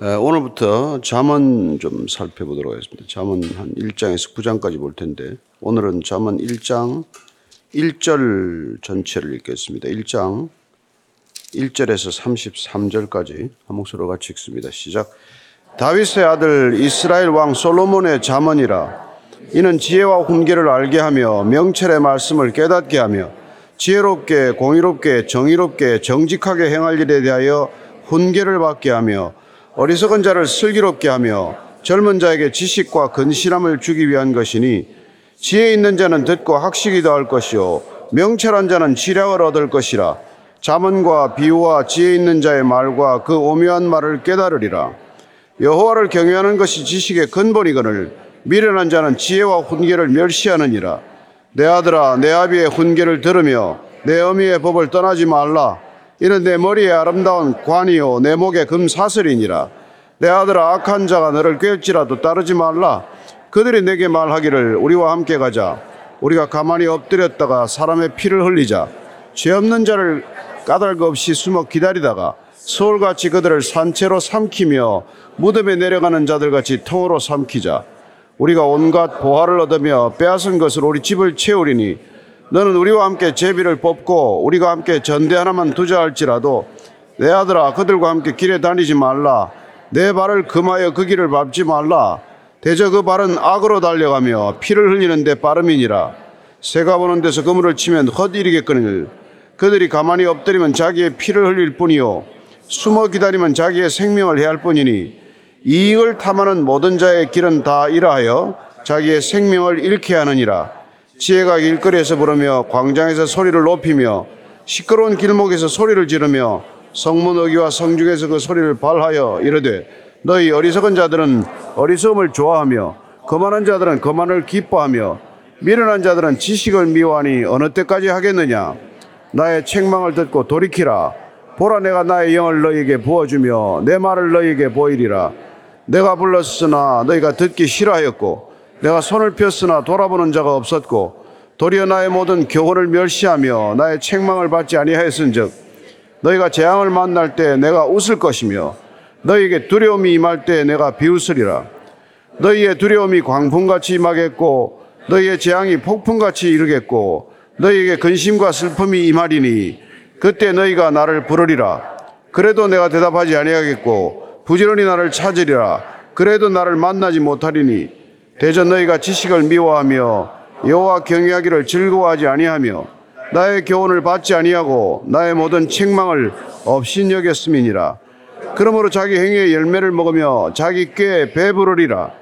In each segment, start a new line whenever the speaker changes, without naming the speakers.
예, 오늘부터 잠언 좀 살펴보도록 하겠습니다. 잠언 한 1장에서 9장까지 볼 텐데 오늘은 잠언 1장 1절 전체를 읽겠습니다. 1장 1절에서 33절까지 한 목소리로 같이 읽습니다. 시작. 다윗의 아들 이스라엘 왕 솔로몬의 잠언이라 이는 지혜와 훈계를 알게 하며 명철의 말씀을 깨닫게 하며 지혜롭게 공의롭게 정의롭게 정직하게 행할 일에 대하여 훈계를 받게 하며 어리석은 자를 슬기롭게 하며 젊은 자에게 지식과 근실함을 주기 위한 것이니 지혜 있는 자는 듣고 학식이 더할 것이요 명철한 자는 지략을 얻을 것이라 자문과 비유와 지혜 있는 자의 말과 그 오묘한 말을 깨달으리라 여호와를 경외하는 것이 지식의 근본이거늘 미련한 자는 지혜와 훈계를 멸시하느니라 내 아들아 내 아비의 훈계를 들으며 내 어미의 법을 떠나지 말라 이는 내 머리에 아름다운 관이요 내 목에 금사슬이니라 내 아들아 악한 자가 너를 꿰지라도 따르지 말라 그들이 내게 말하기를 우리와 함께 가자 우리가 가만히 엎드렸다가 사람의 피를 흘리자 죄 없는 자를 까닭 없이 숨어 기다리다가 서울같이 그들을 산채로 삼키며 무덤에 내려가는 자들같이 통으로 삼키자 우리가 온갖 보화를 얻으며 빼앗은 것을 우리 집을 채우리니 너는 우리와 함께 제비를 뽑고 우리가 함께 전대 하나만 투자할지라도 내 아들아 그들과 함께 길에 다니지 말라 내 발을 금하여 그 길을 밟지 말라 대저 그 발은 악으로 달려가며 피를 흘리는데 빠름이니라 새가 보는 데서 그물을 치면 헛일이겠거늘 그들이 가만히 엎드리면 자기의 피를 흘릴 뿐이요 숨어 기다리면 자기의 생명을 해할 뿐이니 이익을 탐하는 모든 자의 길은 다 이라하여 자기의 생명을 잃게 하느니라 지혜가 길거리에서 부르며 광장에서 소리를 높이며 시끄러운 길목에서 소리를 지르며 성문 어기와 성중에서 그 소리를 발하여 이르되 너희 어리석은 자들은 어리석음을 좋아하며 거만한 자들은 거만을 기뻐하며 미련한 자들은 지식을 미워하니 어느 때까지 하겠느냐 나의 책망을 듣고 돌이키라 보라 내가 나의 영을 너희에게 부어주며 내 말을 너희에게 보이리라 내가 불렀으나 너희가 듣기 싫어하였고 내가 손을 폈으나 돌아보는 자가 없었고 도리어 나의 모든 교훈을 멸시하며 나의 책망을 받지 아니하였은즉 너희가 재앙을 만날 때 내가 웃을 것이며 너희에게 두려움이 임할 때 내가 비웃으리라 너희의 두려움이 광풍같이 임하겠고 너희의 재앙이 폭풍같이 이르겠고 너희에게 근심과 슬픔이 임하리니 그때 너희가 나를 부르리라 그래도 내가 대답하지 아니하겠고 부지런히 나를 찾으리라 그래도 나를 만나지 못하리니 대전 너희가 지식을 미워하며 여호와 경외하기를 즐거워하지 아니하며 나의 교훈을 받지 아니하고 나의 모든 책망을 업신여겼음이니라. 그러므로 자기 행위의 열매를 먹으며 자기 꾀에 배부르리라.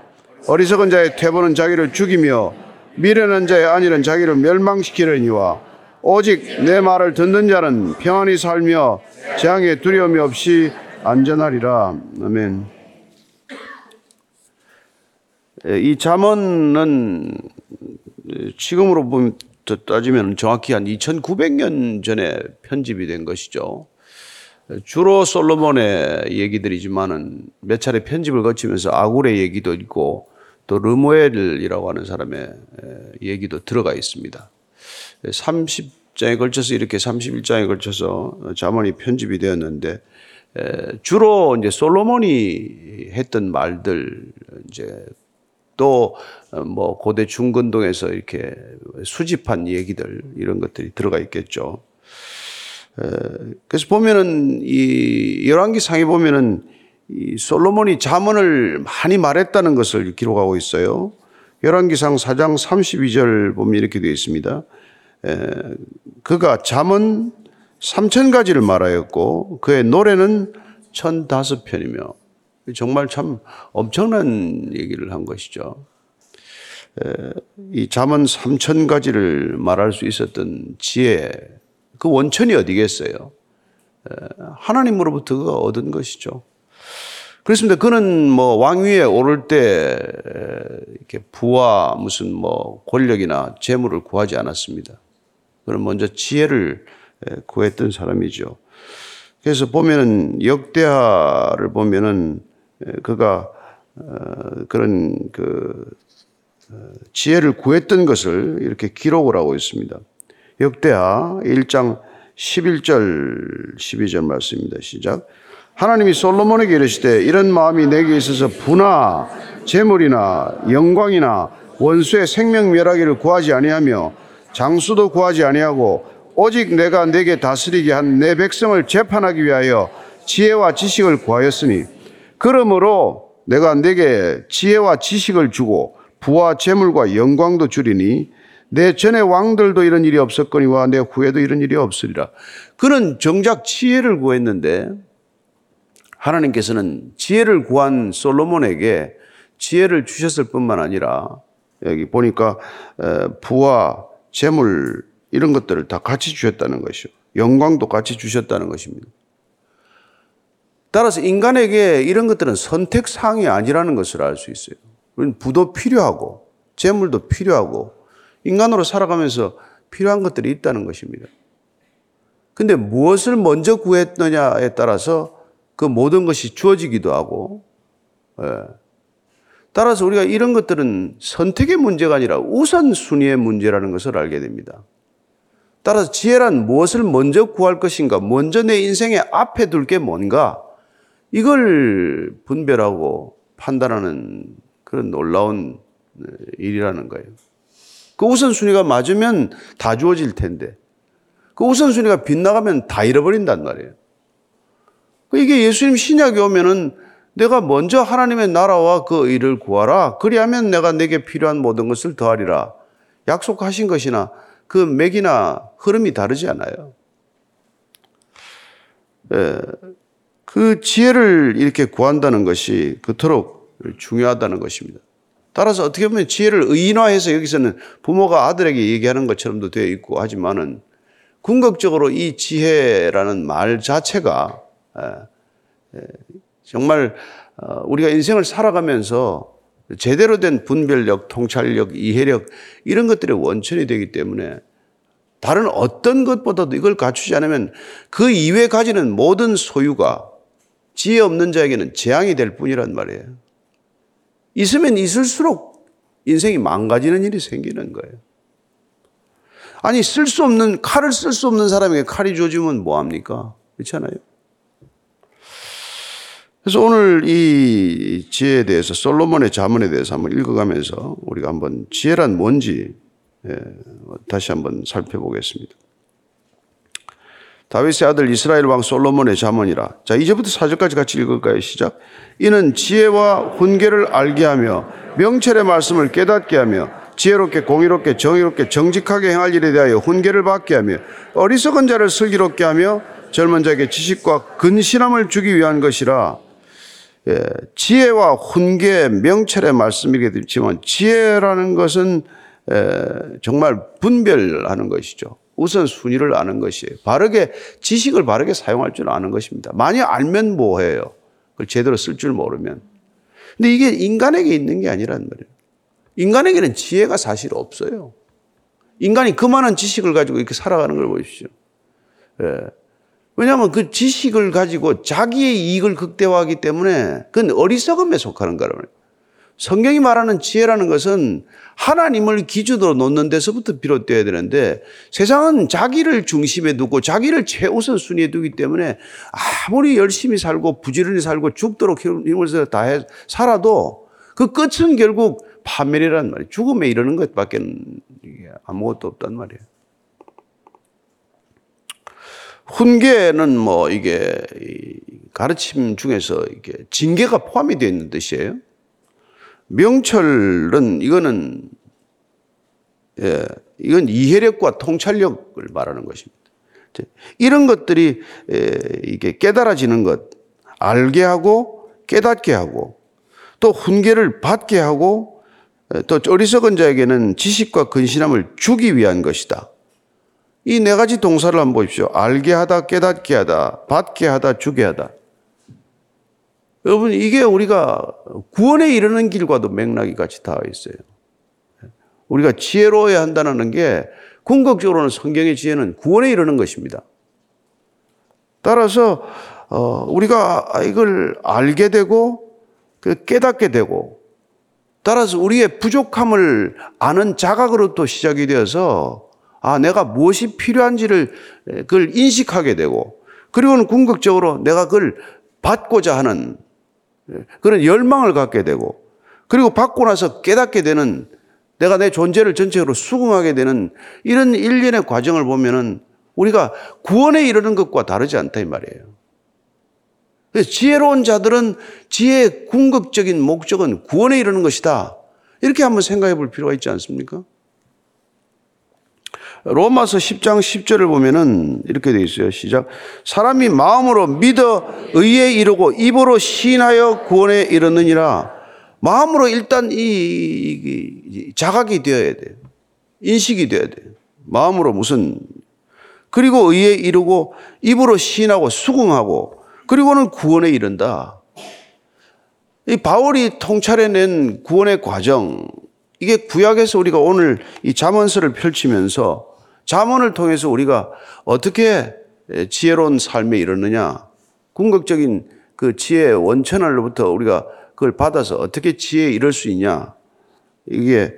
어리석은 자의 태보는 자기를 죽이며 미련한 자의 안일은 자기를 멸망시키려니와 오직 내 말을 듣는 자는 평안히 살며 재앙에 두려움이 없이 안전하리라. 아멘. 예, 이 잠언은 지금으로 보면 따지면 정확히 한 2,900년 전에 편집이 된 것이죠. 주로 솔로몬의 얘기들이지만은 몇 차례 편집을 거치면서 아굴의 얘기도 있고 또 르모엘이라고 하는 사람의 예, 얘기도 들어가 있습니다. 30장에 예, 걸쳐서 이렇게 31장에 걸쳐서 자문이 편집이 되었는데 주로 이제 솔로몬이 했던 말들 이제 또뭐 어, 고대 중근동에서 이렇게 수집한 얘기들 이런 것들이 들어가 있겠죠. 어, 그래서 보면은 이 열왕기 상에 보면은 이 솔로몬이 자문을 많이 말했다는 것을 기록하고 있어요. 열왕기상 4장 32절 보면 이렇게 되어 있습니다. 그가 잠은 3천 가지를 말하였고 그의 노래는 1 0 0 5 편이며 정말 참 엄청난 얘기를 한 것이죠. 이 잠언 3천 가지를 말할 수 있었던 지혜 그 원천이 어디겠어요? 하나님으로부터 얻은 것이죠. 그렇습니다. 그는 뭐 왕위에 오를 때 이렇게 부와 무슨 뭐 권력이나 재물을 구하지 않았습니다. 그는 먼저 지혜를 구했던 사람이죠. 그래서 보면은 역대하를 보면은 예, 그가 어, 그런 그 어, 지혜를 구했던 것을 이렇게 기록을 하고 있습니다. 역대하 1장 11절 12절 말씀입니다. 시작. 하나님이 솔로몬에게 이르시되 이런 마음이 내게 있어서 부나 재물이나 영광이나 원수의 생명 멸하기를 구하지 아니하며 장수도 구하지 아니하고 오직 내가 내게 다스리게 한 내 백성을 재판하기 위하여 지혜와 지식을 구하였으니 그러므로 내가 내게 지혜와 지식을 주고 부와 재물과 영광도 주리니 내 전에 왕들도 이런 일이 없었거니와 내 후에도 이런 일이 없으리라. 그는 정작 지혜를 구했는데 하나님께서는 지혜를 구한 솔로몬에게 지혜를 주셨을 뿐만 아니라 여기 보니까 부와 재물 이런 것들을 다 같이 주셨다는 것이요. 영광도 같이 주셨다는 것입니다. 따라서 인간에게 이런 것들은 선택사항이 아니라는 것을 알 수 있어요. 우리는 부도 필요하고, 재물도 필요하고, 인간으로 살아가면서 필요한 것들이 있다는 것입니다. 근데 무엇을 먼저 구했느냐에 따라서 그 모든 것이 주어지기도 하고, 예. 따라서 우리가 이런 것들은 선택의 문제가 아니라 우선순위의 문제라는 것을 알게 됩니다. 따라서 지혜란 무엇을 먼저 구할 것인가, 먼저 내 인생의 앞에 둘 게 뭔가, 이걸 분별하고 판단하는 그런 놀라운 네, 일이라는 거예요. 그 우선순위가 맞으면 다 주어질 텐데 그 우선순위가 빗나가면 다 잃어버린단 말이에요. 그 이게 예수님 신약에 오면은 내가 먼저 하나님의 나라와 그 일을 구하라. 그리하면 내가 내게 필요한 모든 것을 더하리라. 약속하신 것이나 그 맥이나 흐름이 다르지 않아요. 예, 그 지혜를 이렇게 구한다는 것이 그토록 중요하다는 것입니다. 따라서 어떻게 보면 지혜를 의인화해서 여기서는 부모가 아들에게 얘기하는 것처럼도 되어 있고 하지만은 궁극적으로 이 지혜라는 말 자체가 정말 어, 우리가 인생을 살아가면서 제대로 된 분별력, 통찰력, 이해력 이런 것들의 원천이 되기 때문에 다른 어떤 것보다도 이걸 갖추지 않으면 그 이외에 가지는 모든 소유가 지혜 없는 자에게는 재앙이 될 뿐이란 말이에요. 있으면 있을수록 인생이 망가지는 일이 생기는 거예요. 아니, 쓸 수 없는, 칼을 쓸 수 없는 사람에게 칼이 조지면 뭐합니까? 그렇잖아요. 그래서 오늘 이 지혜에 대해서 솔로몬의 자문에 대해서 한번 읽어가면서 우리가 한번 지혜란 뭔지 예, 다시 한번 살펴보겠습니다. 다윗의 아들 이스라엘 왕 솔로몬의 자문이라. 자, 이제부터 사절까지 같이 읽을까요? 시작. 이는 지혜와 훈계를 알게 하며 명철의 말씀을 깨닫게 하며 지혜롭게 공의롭게 정의롭게 정직하게 행할 일에 대하여 훈계를 받게 하며 어리석은 자를 슬기롭게 하며 젊은 자에게 지식과 근신함을 주기 위한 것이라. 예, 지혜와 훈계, 명철의 말씀이겠지만 지혜라는 것은 예, 정말 분별하는 것이죠. 우선 순위를 아는 것이에요. 바르게 지식을 바르게 사용할 줄 아는 것입니다. 많이 알면 뭐해요? 그걸 제대로 쓸 줄 모르면. 근데 이게 인간에게 있는 게 아니란 말이에요. 인간에게는 지혜가 사실 없어요. 인간이 그만한 지식을 가지고 이렇게 살아가는 걸 보십시오. 예. 왜냐하면 그 지식을 가지고 자기의 이익을 극대화하기 때문에 그건 어리석음에 속하는 거란 말이에요. 성경이 말하는 지혜라는 것은 하나님을 기준으로 놓는 데서부터 비롯되어야 되는데 세상은 자기를 중심에 두고 자기를 최우선 순위에 두기 때문에 아무리 열심히 살고 부지런히 살고 죽도록 힘을 다해 살아도 그 끝은 결국 파멸이란 말이에요. 죽음에 이르는 것밖에 아무것도 없단 말이에요. 훈계는 뭐 이게 가르침 중에서 이게 징계가 포함이 되어 있는 뜻이에요. 명철은 이거는 예, 이건 이해력과 통찰력을 말하는 것입니다. 이런 것들이 예, 이게 깨달아지는 것, 알게 하고 깨닫게 하고 또 훈계를 받게 하고 예, 또 어리석은 자에게는 지식과 근신함을 주기 위한 것이다. 이 네 가지 동사를 한번 보십시오. 알게 하다, 깨닫게 하다, 받게 하다, 주게 하다. 여러분, 이게 우리가 구원에 이르는 길과도 맥락이 같이 닿아 있어요. 우리가 지혜로워야 한다는 게 궁극적으로는 성경의 지혜는 구원에 이르는 것입니다. 따라서 어, 우리가 이걸 알게 되고 그 깨닫게 되고 따라서 우리의 부족함을 아는 자각으로부터 시작이 되어서 아 내가 무엇이 필요한지를 그걸 인식하게 되고 그리고는 궁극적으로 내가 그걸 받고자 하는 예. 그런 열망을 갖게 되고 그리고 받고 나서 깨닫게 되는 내가 내 존재를 전체적으로 수긍하게 되는 이런 일련의 과정을 보면은 우리가 구원에 이르는 것과 다르지 않다 이 말이에요. 지혜로운 자들은 지혜의 궁극적인 목적은 구원에 이르는 것이다. 이렇게 한번 생각해 볼 필요가 있지 않습니까? 로마서 10장 10절을 보면은 이렇게 되어 있어요. 시작. 사람이 마음으로 믿어 의에 이르고 입으로 시하여 구원에 이르느니라. 마음으로 일단 이, 자각이 되어야 돼 인식이 되어야 돼 마음으로 무슨 그리고 의에 이르고 입으로 시하고 수긍하고 그리고는 구원에 이른다. 이 바울이 통찰해낸 구원의 과정 이게 구약에서 우리가 오늘 이 자문서를 펼치면서 자문을 통해서 우리가 어떻게 지혜로운 삶에 이르느냐, 궁극적인 그 지혜의 원천알로부터 우리가 그걸 받아서 어떻게 지혜에 이를 수 있냐, 이게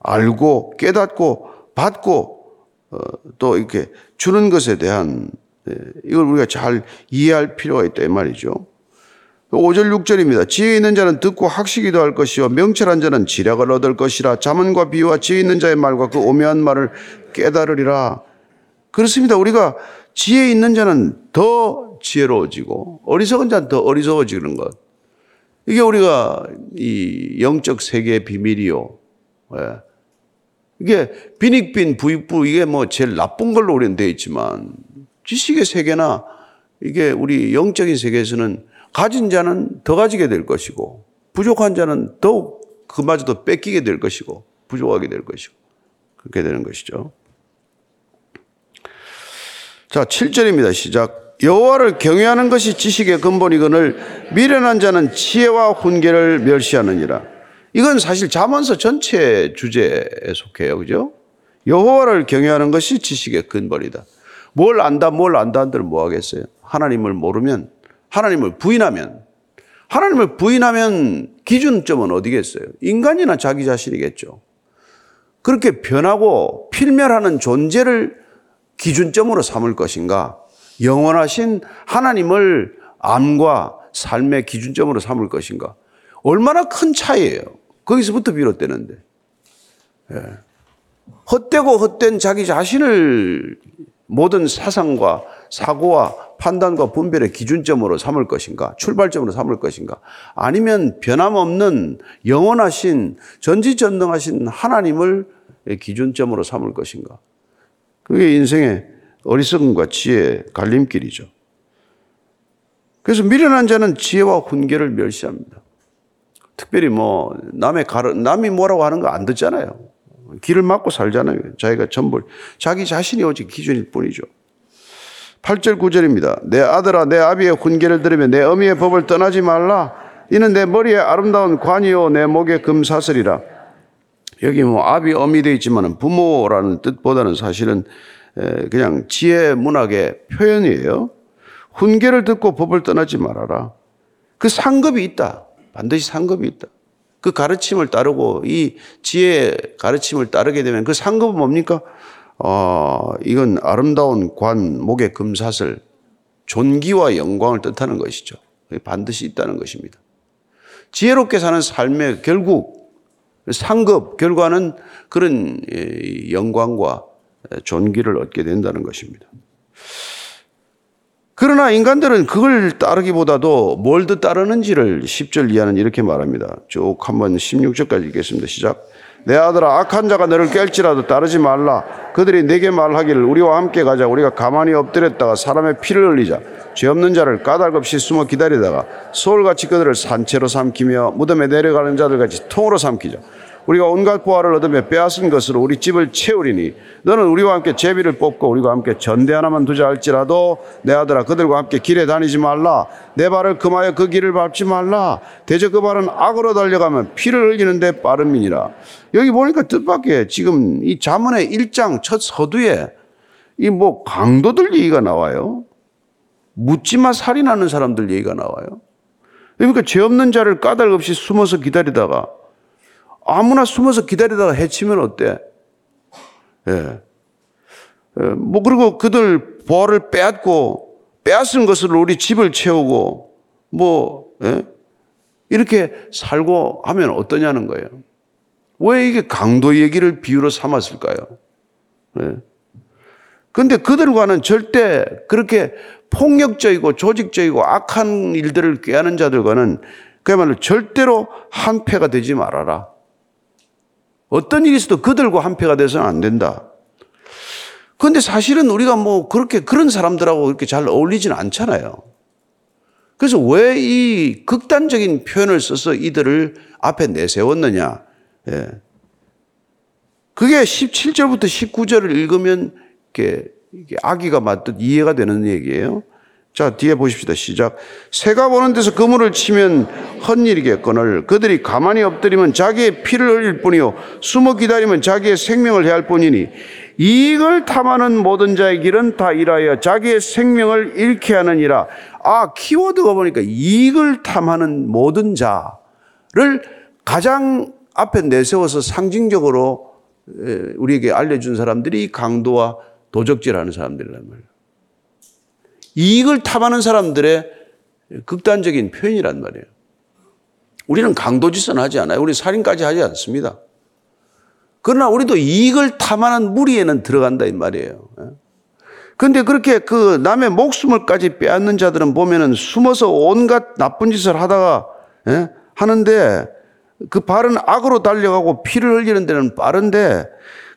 알고 깨닫고 받고 어, 또 이렇게 주는 것에 대한 예, 이걸 우리가 잘 이해할 필요가 있다 이 말이죠. 5절 6절입니다. 지혜 있는 자는 듣고 학식이도 할 것이요 명철한 자는 지략을 얻을 것이라 자문과 비유와 지혜 있는 자의 말과 그 오묘한 말을 깨달으리라. 그렇습니다. 우리가 지혜 있는 자는 더 지혜로워지고 어리석은 자는 더 어리석어지는 것. 이게 우리가 이 영적 세계의 비밀이요. 예. 이게 비닉빈 부익부 이게 뭐 제일 나쁜 걸로 우리는 돼 있지만 지식의 세계나 이게 우리 영적인 세계에서는 가진 자는 더 가지게 될 것이고 부족한 자는 더욱 그마저도 뺏기게 될 것이고 부족하게 될 것이고 그렇게 되는 것이죠. 자, 7절입니다. 시작. 여호와를 경외하는 것이 지식의 근본이거늘 미련한 자는 지혜와 훈계를 멸시하느니라. 이건 사실 잠언서 전체 주제에 속해요. 그죠? 여호와를 경외하는 것이 지식의 근본이다. 뭘 안다 뭘 안다 한들 뭐 하겠어요? 하나님을 모르면 하나님을 부인하면 하나님을 부인하면 기준점은 어디겠어요? 인간이나 자기 자신이겠죠. 그렇게 변하고 필멸하는 존재를 기준점으로 삼을 것인가? 영원하신 하나님을 암과 삶의 기준점으로 삼을 것인가? 얼마나 큰 차이예요. 거기서부터 비롯되는데. 예. 헛되고 헛된 자기 자신을 모든 사상과 사고와 판단과 분별의 기준점으로 삼을 것인가? 출발점으로 삼을 것인가? 아니면 변함없는 영원하신 전지전능하신 하나님을 기준점으로 삼을 것인가? 그게 인생의 어리석음과 지혜의 갈림길이죠. 그래서 미련한 자는 지혜와 훈계를 멸시합니다. 특별히 뭐 남의 가르 남이 뭐라고 하는 거 안 듣잖아요. 길을 막고 살잖아요. 자기가 전부 자기 자신이 오직 기준일 뿐이죠. 8절 9절입니다. 내 아들아 내 아비의 훈계를 들으며 내 어미의 법을 떠나지 말라. 이는 내 머리에 아름다운 관이요 내 목에 금사슬이라. 여기 뭐 아비 어미되어 있지만 부모라는 뜻보다는 사실은 그냥 지혜 문학의 표현이에요. 훈계를 듣고 법을 떠나지 말아라. 그 상급이 있다. 반드시 상급이 있다. 그 가르침을 따르고 이지혜 가르침을 따르게 되면 그 상급은 뭡니까? 어, 이건 아름다운 관, 목의 금사슬, 존귀와 영광을 뜻하는 것이죠. 반드시 있다는 것입니다. 지혜롭게 사는 삶의 결국 상급 결과는 그런 예, 영광과 존귀를 얻게 된다는 것입니다. 그러나 인간들은 그걸 따르기보다도 뭘 더 따르는지를 10절 이하는 이렇게 말합니다. 쭉 한번 16절까지 읽겠습니다. 시작. 내 아들아 악한 자가 너를 깰지라도 따르지 말라 그들이 내게 말하기를 우리와 함께 가자 우리가 가만히 엎드렸다가 사람의 피를 흘리자 죄 없는 자를 까닭없이 숨어 기다리다가 소울같이 그들을 산채로 삼키며 무덤에 내려가는 자들같이 통으로 삼키자 우리가 온갖 보화를 얻으며 빼앗은 것으로 우리 집을 채우리니 너는 우리와 함께 제비를 뽑고 우리와 함께 전대 하나만 두자 할지라도 내 아들아 그들과 함께 길에 다니지 말라 내 발을 금하여 그 길을 밟지 말라 대저 그 발은 악으로 달려가면 피를 흘리는데 빠름이니라 여기 보니까 뜻밖의 지금 이 자문의 1장 첫 서두에 이 뭐 강도들 얘기가 나와요 묻지마 살인하는 사람들 얘기가 나와요 그러니까 죄 없는 자를 까닭 없이 숨어서 기다리다가 아무나 숨어서 기다리다가 해치면 어때? 예. 예 뭐, 그리고 그들 보화를 빼앗고, 빼앗은 것으로 우리 집을 채우고, 뭐, 예? 이렇게 살고 하면 어떠냐는 거예요. 왜 이게 강도 얘기를 비유로 삼았을까요? 예. 근데 그들과는 절대 그렇게 폭력적이고 조직적이고 악한 일들을 꾀하는 자들과는 그야말로 절대로 한패가 되지 말아라. 어떤 일이 있어도 그들과 한패가 돼서는 안 된다. 그런데 사실은 우리가 뭐 그렇게 그런 사람들하고 그렇게 잘 어울리지는 않잖아요. 그래서 왜 이 극단적인 표현을 써서 이들을 앞에 내세웠느냐. 예. 그게 17절부터 19절을 읽으면 이렇게, 아기가 맞듯 이해가 되는 얘기예요. 자, 뒤에 보십시다. 시작. 새가 보는 데서 그물을 치면 헛일이겠거늘 그들이 가만히 엎드리면 자기의 피를 흘릴 뿐이요. 숨어 기다리면 자기의 생명을 해할 뿐이니 이익을 탐하는 모든 자의 길은 다 일하여 자기의 생명을 잃게 하느니라. 아, 키워드가 보니까 이익을 탐하는 모든 자를 가장 앞에 내세워서 상징적으로 우리에게 알려준 사람들이 강도와 도적질하는 사람들이란 말이에요. 이익을 탐하는 사람들의 극단적인 표현이란 말이에요. 우리는 강도짓은 하지 않아요. 우리 살인까지 하지 않습니다. 그러나 우리도 이익을 탐하는 무리에는 들어간다 이 말이에요. 예. 그런데 그렇게 그 남의 목숨을까지 빼앗는 자들은 보면은 숨어서 온갖 나쁜 짓을 하다가 예? 하는데 그 발은 악으로 달려가고 피를 흘리는 데는 빠른데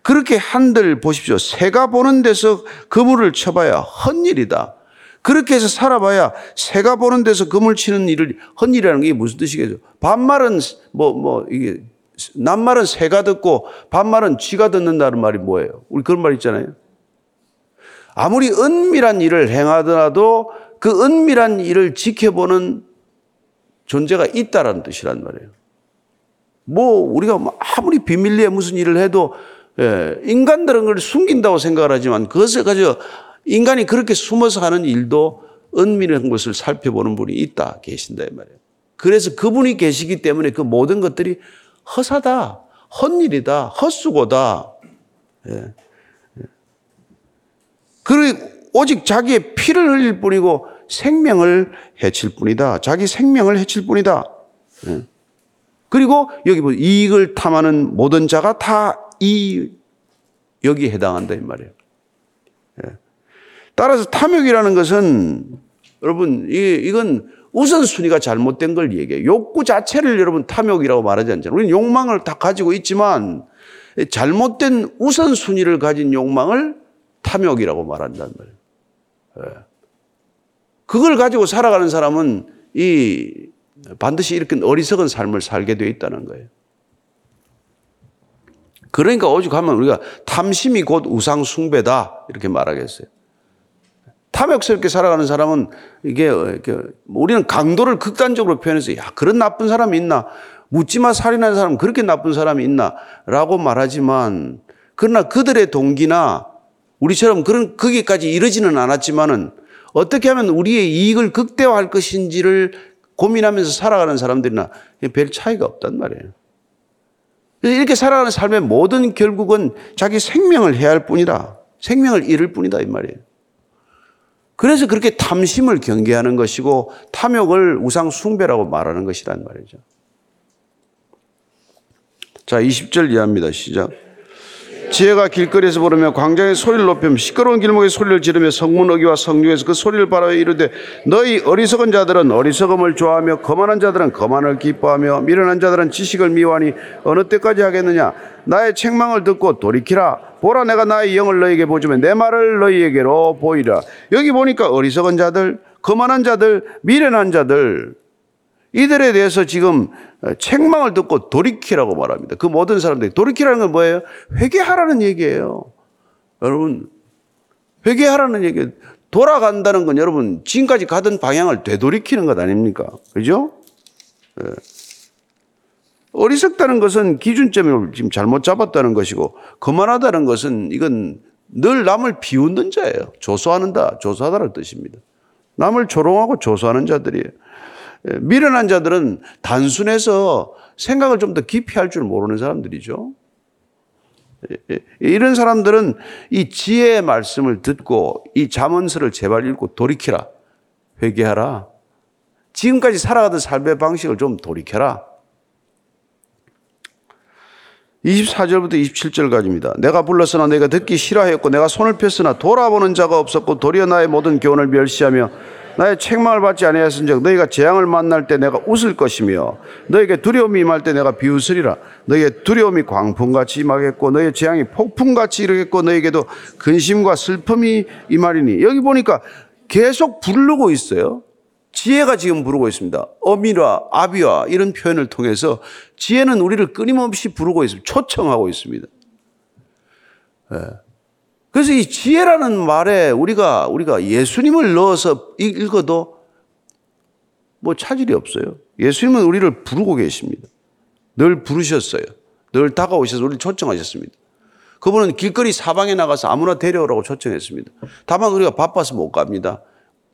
그렇게 한들 보십시오. 새가 보는 데서 그물을 쳐봐야 헛일이다. 그렇게 해서 살아봐야 새가 보는 데서 금을 치는 일을 헌일이라는 게 무슨 뜻이겠죠? 반말은 뭐, 뭐, 이게, 낱말은 새가 듣고 반말은 쥐가 듣는다는 말이 뭐예요? 우리 그런 말 있잖아요. 아무리 은밀한 일을 행하더라도 그 은밀한 일을 지켜보는 존재가 있다라는 뜻이란 말이에요. 뭐 우리가 뭐 아무리 비밀리에 무슨 일을 해도 예, 인간들은 그걸 숨긴다고 생각을 하지만 그것을 가지고 인간이 그렇게 숨어서 하는 일도 은밀한 것을 살펴보는 분이 있다 계신다 이 말이에요. 그래서 그분이 계시기 때문에 그 모든 것들이 허사다, 헛일이다, 헛수고다. 예. 예. 그리고 오직 자기의 피를 흘릴 뿐이고 생명을 해칠 뿐이다. 자기 생명을 해칠 뿐이다. 예. 그리고 여기 보 뭐 이익을 탐하는 모든 자가 다 이 여기에 해당한다 이 말이에요. 예. 따라서 탐욕이라는 것은 여러분 이, 건 우선순위가 잘못된 걸 얘기해요. 욕구 자체를 여러분 탐욕이라고 말하지 않잖아요. 우리는 욕망을 다 가지고 있지만 잘못된 우선순위를 가진 욕망을 탐욕이라고 말한다는 거예요. 예. 그걸 가지고 살아가는 사람은 이 반드시 이렇게 어리석은 삶을 살게 되어 있다는 거예요. 그러니까 오죽하면 우리가 탐심이 곧 우상숭배다 이렇게 말하겠어요. 탐욕스럽게 살아가는 사람은 이게 우리는 강도를 극단적으로 표현해서 야 그런 나쁜 사람이 있나 묻지마 살인한 사람 그렇게 나쁜 사람이 있나라고 말하지만 그러나 그들의 동기나 우리처럼 그런 거기까지 이르지는 않았지만은 어떻게 하면 우리의 이익을 극대화할 것인지를 고민하면서 살아가는 사람들이나 별 차이가 없단 말이에요. 이렇게 살아가는 삶의 모든 결국은 자기 생명을 해야 할 뿐이다. 생명을 잃을 뿐이다 이 말이에요. 그래서 그렇게 탐심을 경계하는 것이고 탐욕을 우상 숭배라고 말하는 것이란 말이죠. 자, 20절 이하니다 시작. 지혜가 길거리에서 부르며 광장에 소리를 높이며 시끄러운 길목에 소리를 지르며 성문 어기와 성중에서 그 소리를 바라여 이르되 너희 어리석은 자들은 어리석음을 좋아하며 거만한 자들은 거만을 기뻐하며 미련한 자들은 지식을 미워하니 어느 때까지 하겠느냐 나의 책망을 듣고 돌이키라 보라 내가 나의 영을 너희에게 보주며 내 말을 너희에게로 보이라. 여기 보니까 어리석은 자들, 거만한 자들, 미련한 자들 이들에 대해서 지금 어, 책망을 듣고 돌이키라고 말합니다. 그 모든 사람들이 돌이키라는 건 뭐예요? 회개하라는 얘기예요. 여러분 회개하라는 얘기. 돌아간다는 건 여러분 지금까지 가던 방향을 되돌이키는 것 아닙니까? 그죠? 예. 어리석다는 것은 기준점을 지금 잘못 잡았다는 것이고 거만하다는 것은 이건 늘 남을 비웃는 자예요. 조소하는다, 조소하다는 뜻입니다. 남을 조롱하고 조소하는 자들이에요. 예, 미련한 자들은 단순해서 생각을 좀 더 깊이 할 줄 모르는 사람들이죠. 예, 예. 이런 사람들은 이 지혜의 말씀을 듣고 이 잠언서를 제발 읽고 돌이키라. 회개하라. 지금까지 살아가던 삶의 방식을 좀 돌이켜라. 24절부터 27절까지입니다. 내가 불렀으나 내가 듣기 싫어했고 내가 손을 폈으나 돌아보는 자가 없었고 도리어 나의 모든 교훈을 멸시하며 나의 책망을 받지 아니하였은즉 너희가 재앙을 만날 때 내가 웃을 것이며 너에게 희 두려움이 임할 때 내가 비웃으리라 너희의 두려움이 광풍같이 임하겠고 너희의 재앙이 폭풍같이 이르겠고 너희에게도 근심과 슬픔이 임하리니 여기 보니까 계속 부르고 있어요. 지혜가 지금 부르고 있습니다. 어미라, 아비와 이런 표현을 통해서 지혜는 우리를 끊임없이 부르고 있습니다. 초청하고 있습니다. 예. 그래서 이 지혜라는 말에 우리가, 우리가 예수님을 넣어서 읽어도 뭐 차질이 없어요. 예수님은 우리를 부르고 계십니다. 늘 부르셨어요. 늘 다가오셔서 우리를 초청하셨습니다. 그분은 길거리 사방에 나가서 아무나 데려오라고 초청했습니다. 다만 우리가 바빠서 못 갑니다.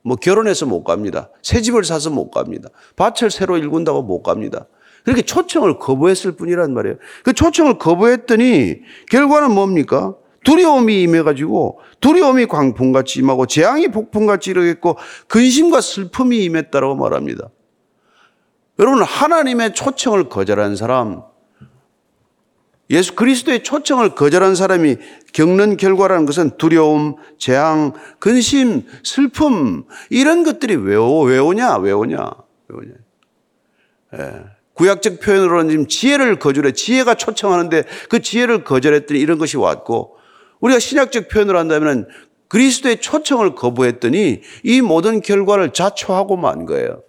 뭐 결혼해서 못 갑니다. 새 집을 사서 못 갑니다. 밭을 새로 일군다고 못 갑니다. 그렇게 초청을 거부했을 뿐이란 말이에요. 그 초청을 거부했더니 결과는 뭡니까? 두려움이 임해가지고 두려움이 광풍같이 임하고 재앙이 폭풍같이 일어겠고 근심과 슬픔이 임했다라고 말합니다. 여러분 하나님의 초청을 거절한 사람 예수 그리스도의 초청을 거절한 사람이 겪는 결과라는 것은 두려움, 재앙, 근심, 슬픔 이런 것들이 왜, 왜 오냐? 왜 오냐? 왜 오냐? 예. 구약적 표현으로는 지금 지혜를 거절해 지혜가 초청하는데 그 지혜를 거절했더니 이런 것이 왔고 우리가 신약적 표현으로 한다면 그리스도의 초청을 거부했더니 이 모든 결과를 자초하고 만 거예요.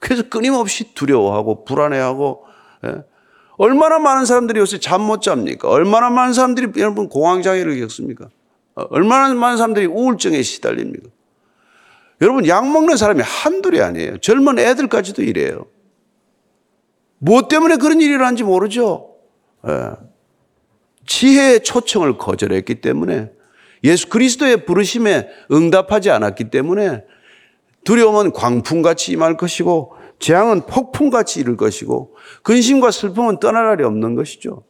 그래서 끊임없이 두려워하고 불안해하고 예? 얼마나 많은 사람들이 요새 잠못 잡니까? 얼마나 많은 사람들이 여러분 공황장애를 겪습니까? 어, 얼마나 많은 사람들이 우울증에 시달립니까? 여러분 약 먹는 사람이 한둘이 아니에요. 젊은 애들까지도 이래요. 무엇 뭐 때문에 그런 일이 일어난지 모르죠. 예. 지혜의 초청을 거절했기 때문에 예수 그리스도의 부르심에 응답하지 않았기 때문에 두려움은 광풍같이 임할 것이고 재앙은 폭풍같이 이를 것이고 근심과 슬픔은 떠날 날이 없는 것이죠.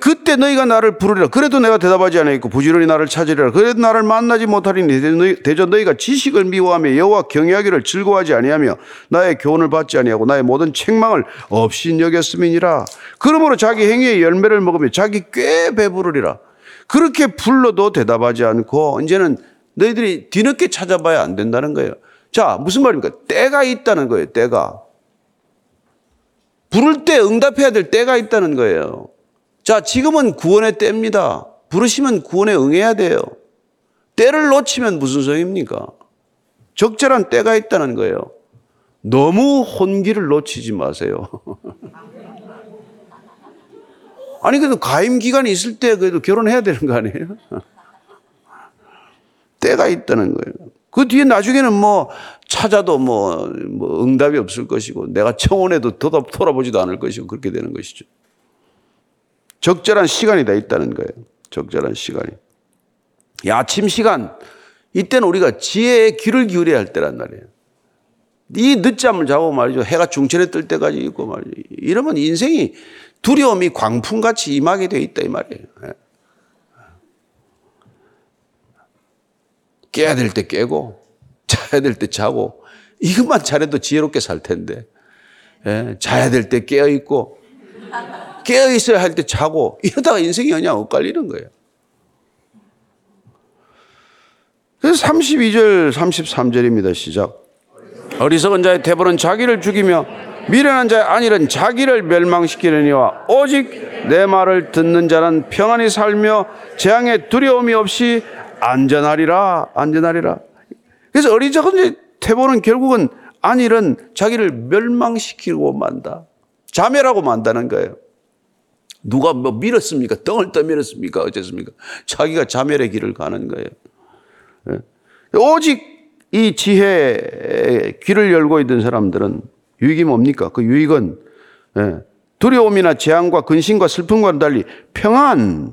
그때 너희가 나를 부르리라. 그래도 내가 대답하지 않으리고 부지런히 나를 찾으리라. 그래도 나를 만나지 못하리니 대저 너희가 지식을 미워하며 여호와 경외하기를 즐거워하지 아니하며 나의 교훈을 받지 아니하고 나의 모든 책망을 없인 여겼음이니라. 그러므로 자기 행위의 열매를 먹으며 자기 꽤 배부르리라. 그렇게 불러도 대답하지 않고 이제는 너희들이 뒤늦게 찾아봐야 안 된다는 거예요. 자, 무슨 말입니까? 때가 있다는 거예요, 때가. 부를 때 응답해야 될 때가 있다는 거예요. 자, 지금은 구원의 때입니다. 부르시면 구원에 응해야 돼요. 때를 놓치면 무슨 소용입니까? 적절한 때가 있다는 거예요. 너무 혼기를 놓치지 마세요. 아니, 그래도 가임 기간이 있을 때 그래도 결혼해야 되는 거 아니에요? 때가 있다는 거예요. 그 뒤에 나중에는 뭐 찾아도 뭐, 뭐 응답이 없을 것이고 내가 청원해도 돌아, 돌아보지도 않을 것이고 그렇게 되는 것이죠. 적절한 시간이 다 있다는 거예요. 적절한 시간이. 이 아침 시간. 이때는 우리가 지혜의 귀를 기울여야 할 때란 말이에요. 이 늦잠을 자고 말이죠. 해가 중천에 뜰 때까지 있고 말이죠. 이러면 인생이 두려움이 광풍같이 임하게 돼 있다 이 말이에요. 예. 깨야 될 때 깨고 자야 될 때 자고 이것만 잘해도 지혜롭게 살 텐데 예, 자야 될 때 깨어 있고 깨어 있어야 할 때 자고 이러다가 인생이 그냥 엇갈리는 거예요. 그래서 32절 33절입니다. 시작. 어리석은 자의 태벌은 자기를 죽이며 미련한 자의 안일은 자기를 멸망시키느니와 오직 내 말을 듣는 자는 평안히 살며 재앙에 두려움이 없이 안전하리라, 안전하리라. 그래서 어리석은 태보는 결국은 안일은 자기를 멸망시키고 만다. 자매라고 만다는 거예요. 누가 뭐 밀었습니까? 덩을 떠밀었습니까? 어쨌습니까? 자기가 자멸의 길을 가는 거예요. 예. 오직 이 지혜의 길을 열고 있던 사람들은 유익이 뭡니까? 그 유익은 예. 두려움이나 재앙과 근심과 슬픔과는 달리 평안,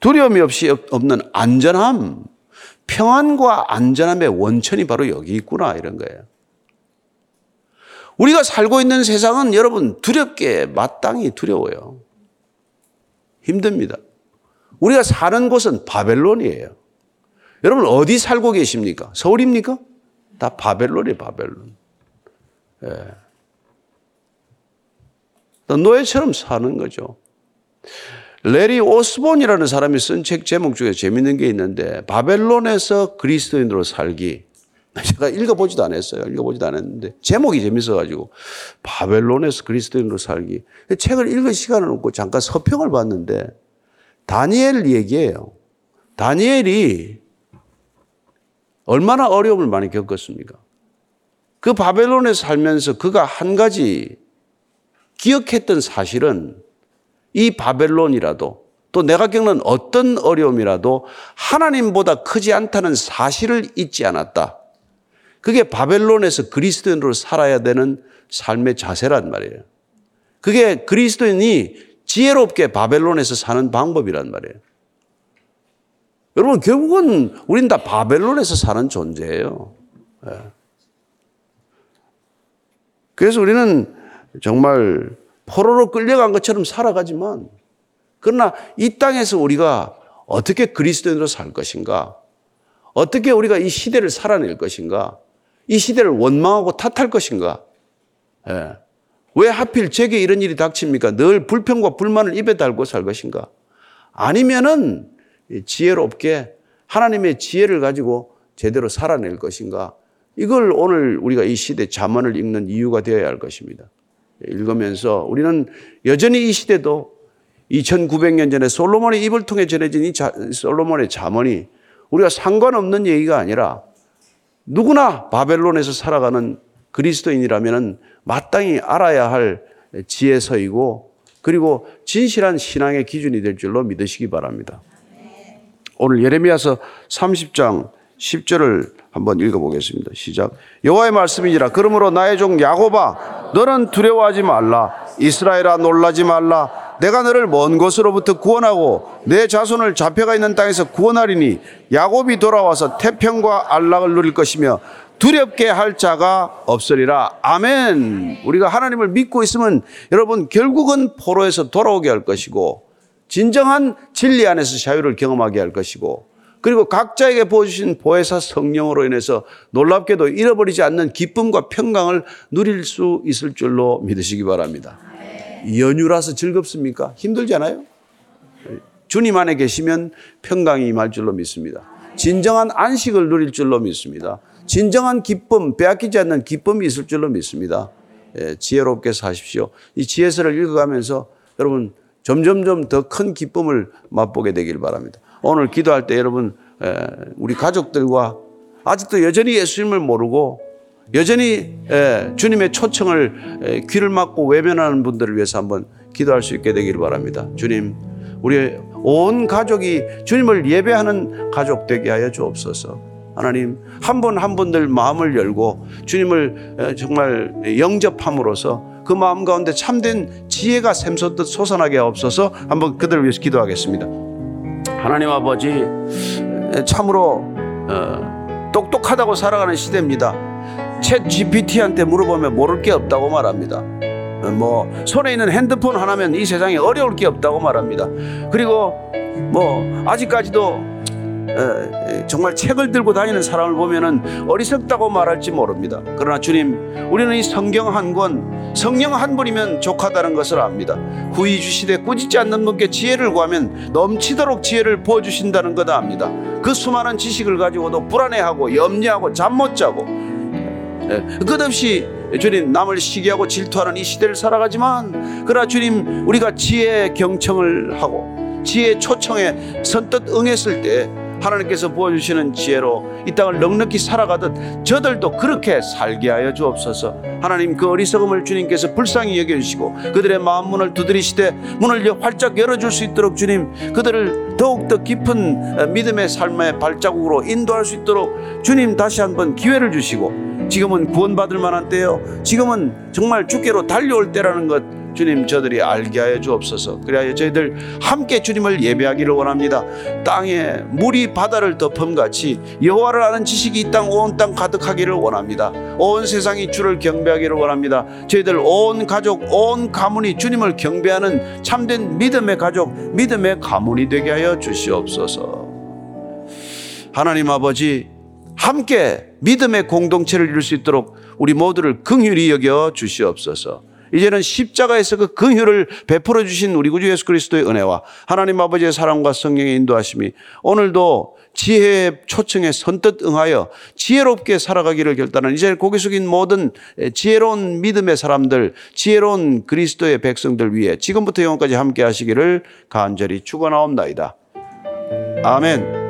두려움이 없이 없는 안전함, 평안과 안전함의 원천이 바로 여기 있구나 이런 거예요. 우리가 살고 있는 세상은 여러분 두렵게 마땅히 두려워요. 힘듭니다. 우리가 사는 곳은 바벨론이에요. 여러분 어디 살고 계십니까? 서울입니까? 다 바벨론이에요, 바벨론. 예. 노예처럼 사는 거죠. 레리 오스본이라는 사람이 쓴 책 제목 중에 재밌는 게 있는데 바벨론에서 그리스도인으로 살기. 제가 읽어보지도 않았어요. 읽어보지도 않았는데 제목이 재밌어가지고 바벨론에서 그리스도인으로 살기. 책을 읽을 시간은 없고 잠깐 서평을 봤는데 다니엘 얘기예요. 다니엘이 얼마나 어려움을 많이 겪었습니까? 그 바벨론에 살면서 그가 한 가지 기억했던 사실은 이 바벨론이라도 또 내가 겪는 어떤 어려움이라도 하나님보다 크지 않다는 사실을 잊지 않았다. 그게 바벨론에서 그리스도인으로 살아야 되는 삶의 자세란 말이에요. 그게 그리스도인이 지혜롭게 바벨론에서 사는 방법이란 말이에요. 여러분, 결국은 우린 다 바벨론에서 사는 존재예요. 예. 그래서 우리는 정말 포로로 끌려간 것처럼 살아가지만 그러나 이 땅에서 우리가 어떻게 그리스도인으로 살 것인가? 어떻게 우리가 이 시대를 살아낼 것인가? 이 시대를 원망하고 탓할 것인가? 예. 왜 하필 제게 이런 일이 닥칩니까? 늘 불평과 불만을 입에 달고 살 것인가? 아니면은 지혜롭게 하나님의 지혜를 가지고 제대로 살아낼 것인가? 이걸 오늘 우리가 이 시대 자문을 읽는 이유가 되어야 할 것입니다. 읽으면서 우리는 여전히 이 시대도 2900년 전에 솔로몬의 입을 통해 전해진 이 자, 솔로몬의 자문이 우리가 상관없는 얘기가 아니라 누구나 바벨론에서 살아가는 그리스도인이라면 마땅히 알아야 할 지혜서이고 그리고 진실한 신앙의 기준이 될 줄로 믿으시기 바랍니다. 오늘 예레미야서 30장 10절을 한번 읽어보겠습니다. 시작. 여호와의 말씀이니라. 그러므로 나의 종 야곱아, 너는 두려워하지 말라. 이스라엘아, 놀라지 말라. 내가 너를 먼 곳으로부터 구원하고 내 자손을 잡혀가 있는 땅에서 구원하리니 야곱이 돌아와서 태평과 안락을 누릴 것이며 두렵게 할 자가 없으리라. 아멘. 우리가 하나님을 믿고 있으면 여러분 결국은 포로에서 돌아오게 할 것이고 진정한 진리 안에서 자유를 경험하게 할 것이고 그리고 각자에게 보여주신 보혜사 성령으로 인해서 놀랍게도 잃어버리지 않는 기쁨과 평강을 누릴 수 있을 줄로 믿으시기 바랍니다. 연휴라서 즐겁습니까? 힘들지 않아요? 주님 안에 계시면 평강이 임할 줄로 믿습니다. 진정한 안식을 누릴 줄로 믿습니다. 진정한 기쁨, 빼앗기지 않는 기쁨이 있을 줄로 믿습니다. 예, 지혜롭게 사십시오. 이 지혜서를 읽어가면서 여러분 점점점 더 큰 기쁨을 맛보게 되길 바랍니다. 오늘 기도할 때 여러분 우리 가족들과 아직도 여전히 예수님을 모르고 여전히 주님의 초청을 귀를 막고 외면하는 분들을 위해서 한번 기도할 수 있게 되기를 바랍니다. 주님, 우리 온 가족이 주님을 예배하는 가족 되게 하여 주옵소서. 하나님 한 분 한 분들 마음을 열고 주님을 정말 영접함으로써 그 마음 가운데 참된 지혜가 샘솟듯 솟아나게 하옵소서 한번 그들을 위해서 기도하겠습니다. 하나님 아버지 예, 참으로 어, 똑똑하다고 살아가는 시대입니다. 챗 GPT한테 물어보면 모를 게 없다고 말합니다. 어, 뭐 손에 있는 핸드폰 하나면 이 세상에 어려울 게 없다고 말합니다. 그리고 뭐 아직까지도 어, 정말 책을 들고 다니는 사람을 보면은 어리석다고 말할지 모릅니다. 그러나 주님, 우리는 이 성경 한 권, 성령 한 분이면 족하다는 것을 압니다. 구이 주시되 꾸짖지 않는 분께 지혜를 구하면 넘치도록 지혜를 부어 주신다는 것을 압니다. 그 수많은 지식을 가지고도 불안해하고 염려하고 잠 못 자고 예, 끝없이 주님 남을 시기하고 질투하는 이 시대를 살아가지만 그러나 주님 우리가 지혜 경청을 하고 지혜 초청에 선뜻 응했을 때 하나님께서 부어주시는 지혜로 이 땅을 넉넉히 살아가듯 저들도 그렇게 살게 하여 주옵소서. 하나님 그 어리석음을 주님께서 불쌍히 여겨주시고 그들의 마음 문을 두드리시되 문을 활짝 열어줄 수 있도록 주님 그들을 더욱더 깊은 어, 믿음의 삶의 발자국으로 인도할 수 있도록 주님 다시 한번 기회를 주시고 지금은 구원받을 만한 때요. 지금은 정말 주께로 달려올 때라는 것 주님 저들이 알게 하여 주옵소서. 그래야 저희들 함께 주님을 예배하기를 원합니다. 땅에 물이 바다를 덮음 같이 여호와를 아는 지식이 이 땅 온 땅 가득하기를 원합니다. 온 세상이 주를 경배하기를 원합니다. 저희들 온 가족 온 가문이 주님을 경배하는 참된 믿음의 가족 믿음의 가문이 되게 하여 하여 주시옵소서. 하나님 아버지 함께 믿음의 공동체를 이룰 수 있도록 우리 모두를 긍휼히 여겨 주시옵소서. 이제는 십자가에서 그 긍휼을 베풀어 주신 우리 구주 예수 그리스도의 은혜와 하나님 아버지의 사랑과 성령의 인도하심이 오늘도 지혜의 초청에 선뜻 응하여 지혜롭게 살아가기를 결단한 이제 고개 숙인 모든 지혜로운 믿음의 사람들, 지혜로운 그리스도의 백성들 위해 지금부터 영원까지 함께 하시기를 간절히 축원하옵나이다. 아멘.